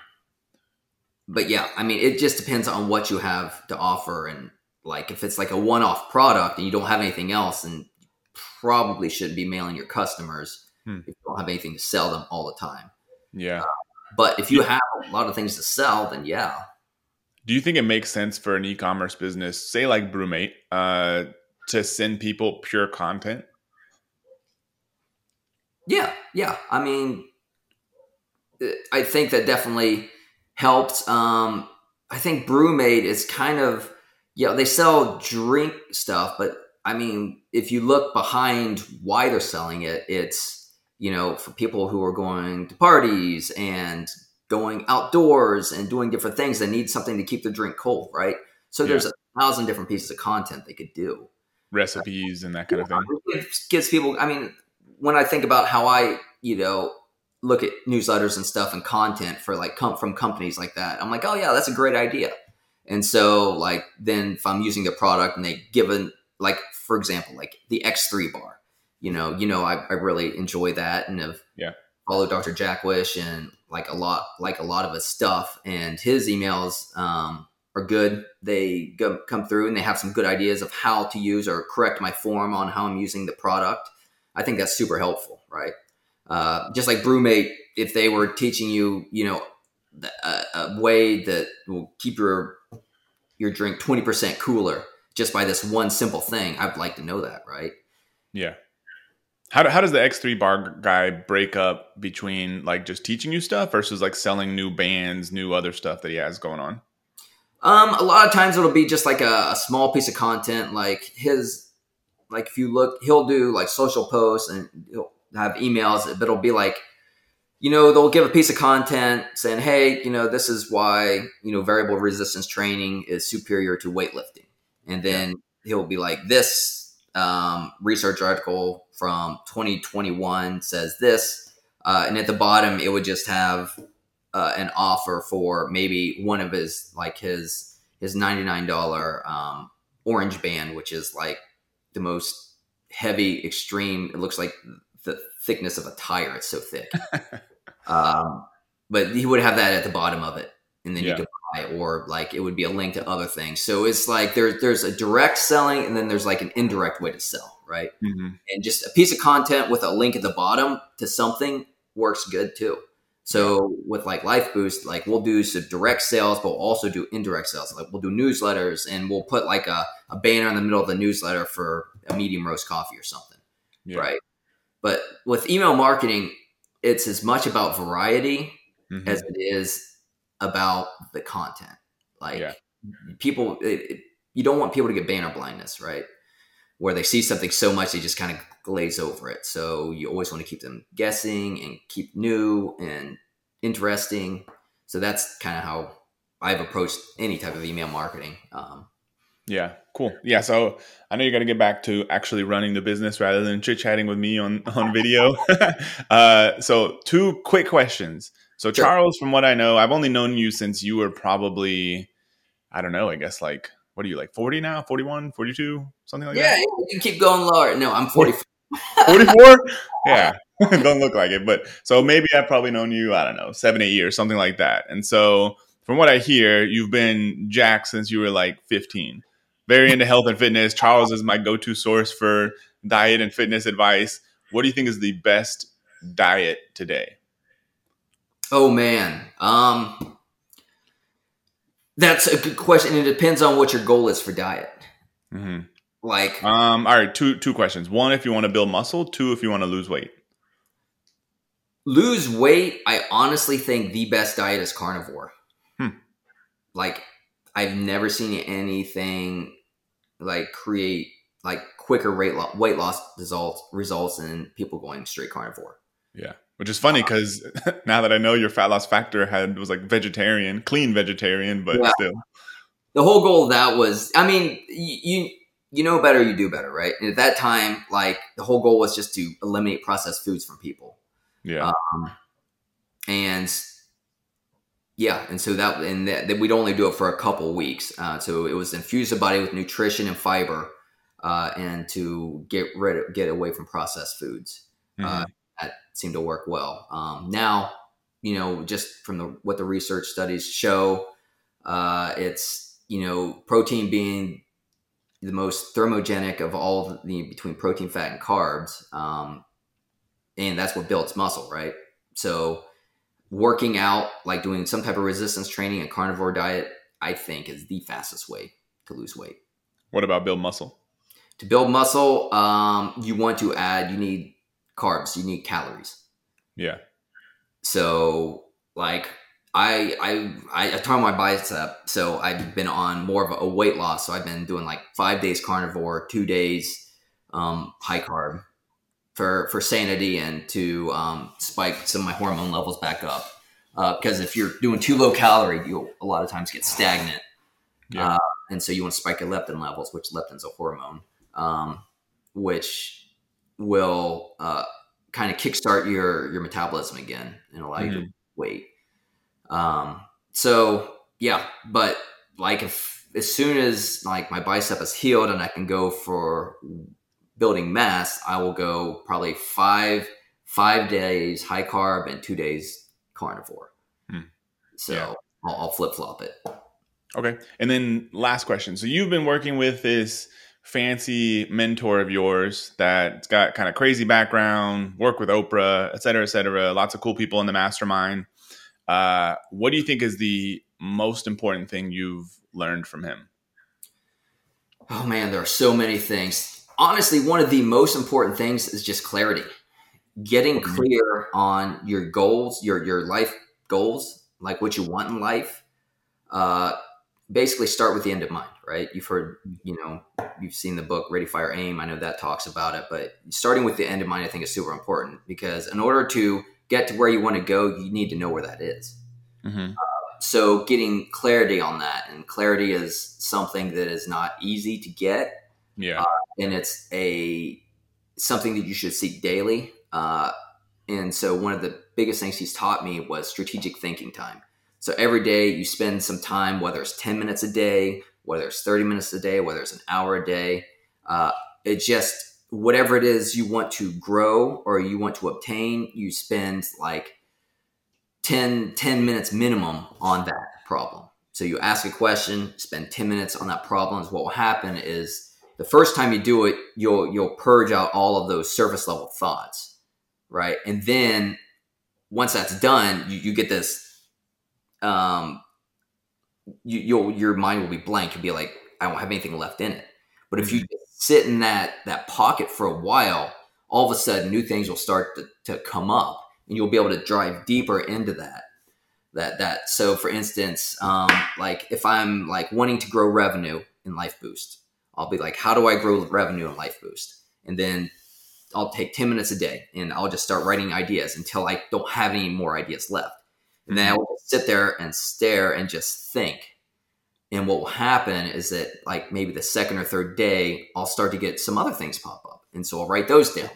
but yeah, I mean, it just depends on what you have to offer, and like if it's like a one-off product and you don't have anything else, and probably shouldn't be mailing your customers hmm. if you don't have anything to sell them all the time. Yeah. Uh, but if you have a lot of things to sell, then yeah. Do you think it makes sense for an e-commerce business, say like BrüMate, uh, to send people pure content? Yeah, yeah. I mean, I think that definitely helped. Um, I think BrüMate is kind of yeah, they sell drink stuff, but I mean, if you look behind why they're selling it, it's you know, for people who are going to parties and going outdoors and doing different things, they need something to keep the drink cold, right? So yeah. there's a thousand different pieces of content they could do, recipes and that kind of thing. It gives people. I mean, when I think about how I, you know, look at newsletters and stuff and content for like come from companies like that, I'm like, oh yeah, that's a great idea. And so, like, then if I'm using a product and they given, like, for example, like the X3 bar, you know, you know, I, I really enjoy that and have yeah. followed Dr. Jaquish and like a lot, like a lot of his stuff and his emails um, are good. They go, come through and they have some good ideas of how to use or correct my form on how I'm using the product. I think that's super helpful, right? Uh, just like BrüMate, if they were teaching you, you know, a, a way that will keep your your drink 20% cooler just by this one simple thing, I'd like to know that, right? Yeah. How, do, how does the X3 bar guy break up between like just teaching you stuff versus like selling new bands, new other stuff that he has going on? Um, a lot of times it'll be just like a, a small piece of content, like his, like if you look, he'll do like social posts and he'll have emails, but it'll be like, you know, they'll give a piece of content saying, hey, you know, this is why, you know, variable resistance training is superior to weightlifting. And then he'll be like, this um, research article from 2021 says this, uh, and at the bottom it would just have uh, an offer for maybe one of his like his his ninety nine dollar um, orange band, which is like the most heavy, extreme. It looks like thickness of a tire. It's so thick. um, but he would have that at the bottom of it, and then yeah. you could buy, or like it would be a link to other things. So it's like there's there's a direct selling and then there's like an indirect way to sell, right? Mm-hmm. And just a piece of content with a link at the bottom to something works good too. So with like Lifeboost, like we'll do some direct sales, but we'll also do indirect sales. Like we'll do newsletters and we'll put like a, a banner in the middle of the newsletter for a medium roast coffee or something. Yeah. Right. But with email marketing, it's as much about variety mm-hmm. as it is about the content. Like yeah. people, it, it, you don't want people to get banner blindness, right? Where they see something so much they just kind of glaze over it. So you always want to keep them guessing and keep new and interesting. So that's kind of how I've approached any type of email marketing. Um, yeah, cool. Yeah, so I know you got to get back to actually running the business rather than chit chatting with me on <laughs> on video. <laughs> uh, so, two quick questions. So, sure. Charles, from what I know, I've only known you since you were probably, I don't know, I guess like what are you like 40 now 41 42 something like yeah, that Yeah, you keep going lower. No, I'm 44. 44 <laughs> yeah don't look like it but so maybe i've probably known you i don't know seven eight years something like that and so from what i hear you've been jack since you were like 15 very into health and fitness charles is my go-to source for diet and fitness advice what do you think is the best diet today Oh man, um, that's a good question. And it depends on what your goal is for diet. mm-hmm. Like, um all right two two questions one if you want to build muscle two if you want to lose weight lose weight. I honestly think the best diet is carnivore. Hmm. Like, I've never seen anything like create like quicker weight loss, weight loss results results in people going straight carnivore. Yeah, which is funny because <laughs> now that I know your fat loss factor had was like vegetarian, clean vegetarian, but Yeah. still, the whole goal of that was i mean y- you you know better you do better right and at that time like the whole goal was just to eliminate processed foods from people yeah, um, and yeah and so that and that, that we'd only do it for a couple weeks uh, so it was infuse the body with nutrition and fiber uh, and to get rid of get away from processed foods uh, Mhm. that seemed to work well. Um, now, you know, just from the what the research studies show, uh, it's you know protein being the most thermogenic of all of the between protein, fat, and carbs, um, and that's what builds muscle, right? So, working out, like doing some type of resistance training and carnivore diet, I think is the fastest way to lose weight. what about build muscle? To build muscle, um, you want to add, you need carbs, you need calories. Yeah, So like I I I, I tore my bicep, so I've been on more of a weight loss. So I've been doing like five days carnivore, two days um, high carb for for sanity and to um, spike some of my hormone levels back up. Because if you're doing too low calorie, you'll a lot of times get stagnant. Yeah. Uh, and so you want to spike your leptin levels, which leptin's a hormone, um, which will uh, kind of kickstart your your metabolism again and allow you to wait. Um, so yeah, but like if as soon as like my bicep is healed and I can go for building mass, I will go probably five five days high carb and two days carnivore. Hmm. So Yeah. I'll, I'll flip flop it. Okay. And then last question. So you've been working with this fancy mentor of yours that's got kind of crazy background, work with Oprah, et cetera, et cetera. Lots of cool people in the mastermind. Uh, what do you think is the most important thing you've learned from him? Oh man, there are so many things. Honestly, one of the most important things is just clarity. Getting Mhm. clear on your goals, your your life goals, like what you want in life. Uh, basically, start with the end in mind. Right? You've heard, you know, you've seen the book Ready, Fire, Aim. I know that talks about it, but starting with the end in mind, I think, is super important because in order to get to where you want to go, you need to know where that is Mm-hmm. so getting clarity on that and clarity is something that is not easy to get Yeah. and it's a something that you should seek daily uh, and so one of the biggest things he's taught me was strategic thinking time so every day you spend some time whether it's 10 minutes a day whether it's 30 minutes a day whether it's an hour a day uh, it just whatever it is you want to grow or you want to obtain you spend like 10, 10 minutes minimum on that problem. So you ask a question, spend 10 minutes on that problem. What will happen is the first time you do it, you'll you'll purge out all of those surface level thoughts. Right. And then once that's done, you, you get this um you, you'll your mind will be blank. You'll be like, I don't have anything left in it. But if you sit in that that pocket for a while, all of a sudden new things will start to, to come up and you'll be able to drive deeper into that that that so for instance um, like if i'm like wanting to grow revenue in Lifeboost i'll be like how do i grow revenue in Lifeboost? And then i'll take 10 minutes a day and i'll just start writing ideas until i don't have any more ideas left. And then mm-hmm. i will sit there and stare and just think. And what will happen is that like maybe the second or third day i'll start to get some other things pop up. And so i'll write those down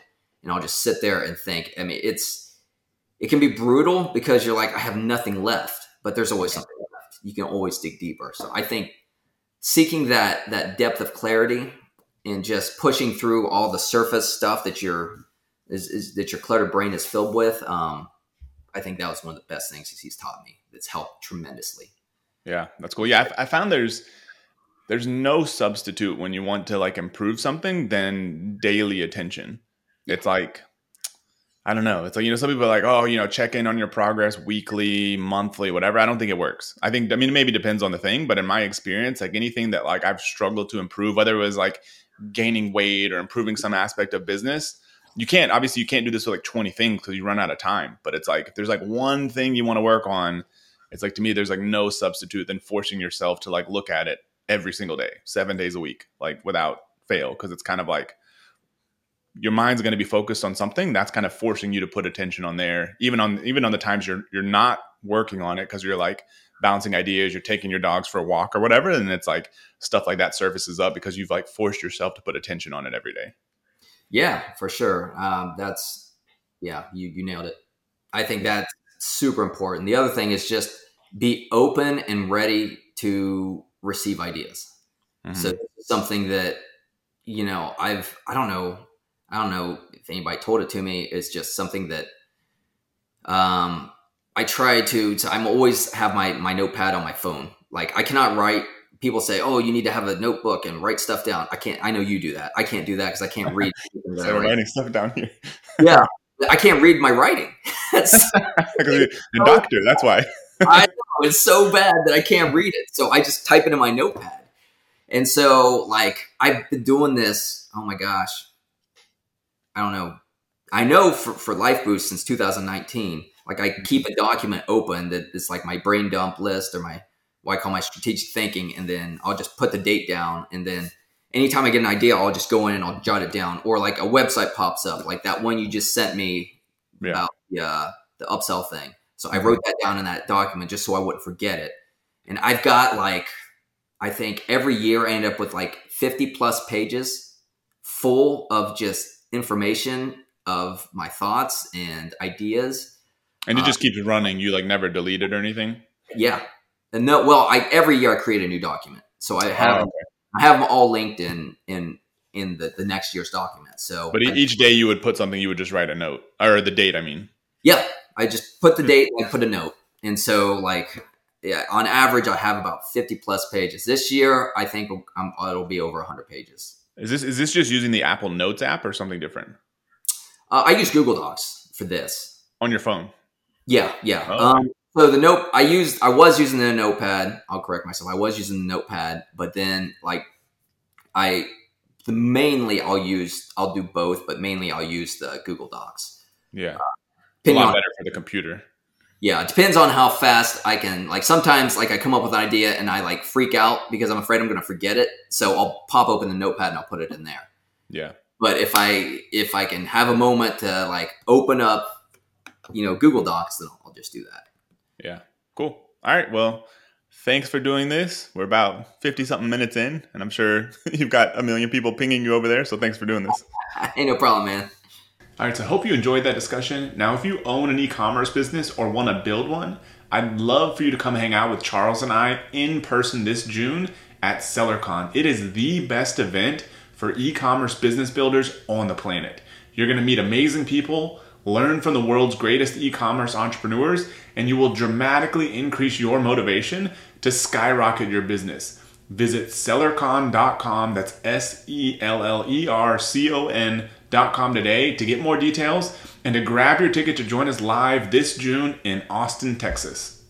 and i'll just sit there and think. I mean it's it can be brutal because you're like, I have nothing left, but there's always something left. You can always dig deeper. So I think seeking that that depth of clarity and just pushing through all the surface stuff that your is, is that your cluttered brain is filled with. Um, I think that was one of the best things he's taught me. That's helped tremendously. Yeah, that's cool. Yeah, I, I found there's there's no substitute when you want to like improve something than daily attention. It's like I don't know. It's like you know some people are like, oh, you know, check in on your progress weekly, monthly, whatever. I don't think it works. I think I mean it maybe depends on the thing, but in my experience, like anything that like I've struggled to improve, whether it was like gaining weight or improving some aspect of business, you can't obviously you can't do this with like 20 things because you run out of time. But it's like if there's like one thing you want to work on, it's like to me there's like no substitute than forcing yourself to like look at it every single day, seven days a week, like without fail, because it's kind of like your mind's going to be focused on something that's kind of forcing you to put attention on there even on even on the times you're you're not working on it because you're like bouncing ideas you're taking your dogs for a walk or whatever and it's like stuff like that surfaces up because you've like forced yourself to put attention on it every day. Yeah for sure. Um, that's yeah you you nailed it. I think that's super important. The other thing is just be open and ready to receive ideas. Mm-hmm. so something that you know i've i don't know I don't know if anybody told it to me. It's just something that um, I try to, to. I'm always have my my notepad on my phone. Like I cannot write. People say, "Oh, you need to have a notebook and write stuff down." I can't. I know you do that. I can't do that because I can't <laughs> read. so writing stuff down here. <laughs> yeah, I can't read my writing. <laughs> You're a doctor. That's why. I know it's so bad that I can't read it. So I just type it in my notepad. And so, like, I've been doing this. Oh my gosh, I don't know. I know for, for Lifeboost since 2019, like I keep a document open that is like my brain dump list or my what I call my strategic thinking, and then I'll just put the date down, and then anytime I get an idea, I'll just go in and I'll jot it down, or like a website pops up, like that one you just sent me yeah. about the uh, the upsell thing. So I wrote that down in that document just so I wouldn't forget it, and I've got like I think every year I end up with like 50 plus pages full of just information of my thoughts and ideas. And it just uh, keeps running. You like never delete it or anything. Yeah, and no. Well, I every year I create a new document, so I have oh, okay. I have them all linked in in in the, the next year's document. So, but I, each day you would put something. You would just write a note or the date. I mean. Yeah, I just put the hmm. date and I put a note, and so like yeah, on average I have about fifty plus pages. This year I think um, it'll be over hundred pages. Is this is this just using the Apple Notes app or something different? Uh, I use Google Docs for this on your phone. Yeah, yeah. Oh. Um, so the note I used, I was using the notepad. I'll correct myself. I was using the notepad, but then like I the mainly I'll use I'll do both, but mainly I'll use the Google Docs. Yeah, uh, a lot better for the computer yeah, it depends on how fast I can. Like sometimes, like I come up with an idea and I like freak out because I'm afraid I'm going to forget it. So I'll pop open the notepad and I'll put it in there. Yeah. But if I if I can have a moment to like open up, you know, Google Docs, then I'll, I'll just do that. Yeah. Cool. All right. Well, thanks for doing this. We're about 50 something minutes in, and I'm sure <laughs> you've got a million people pinging you over there. So thanks for doing this. <laughs> Ain't no problem, man. All right, so I hope you enjoyed that discussion. Now, if you own an e commerce business or want to build one, I'd love for you to come hang out with Charles and I in person this June at SellerCon. It is the best event for e commerce business builders on the planet. You're going to meet amazing people, learn from the world's greatest e commerce entrepreneurs, and you will dramatically increase your motivation to skyrocket your business. Visit sellercon.com, that's S E L L E R C O N com today to get more details and to grab your ticket to join us live this June in Austin, Texas.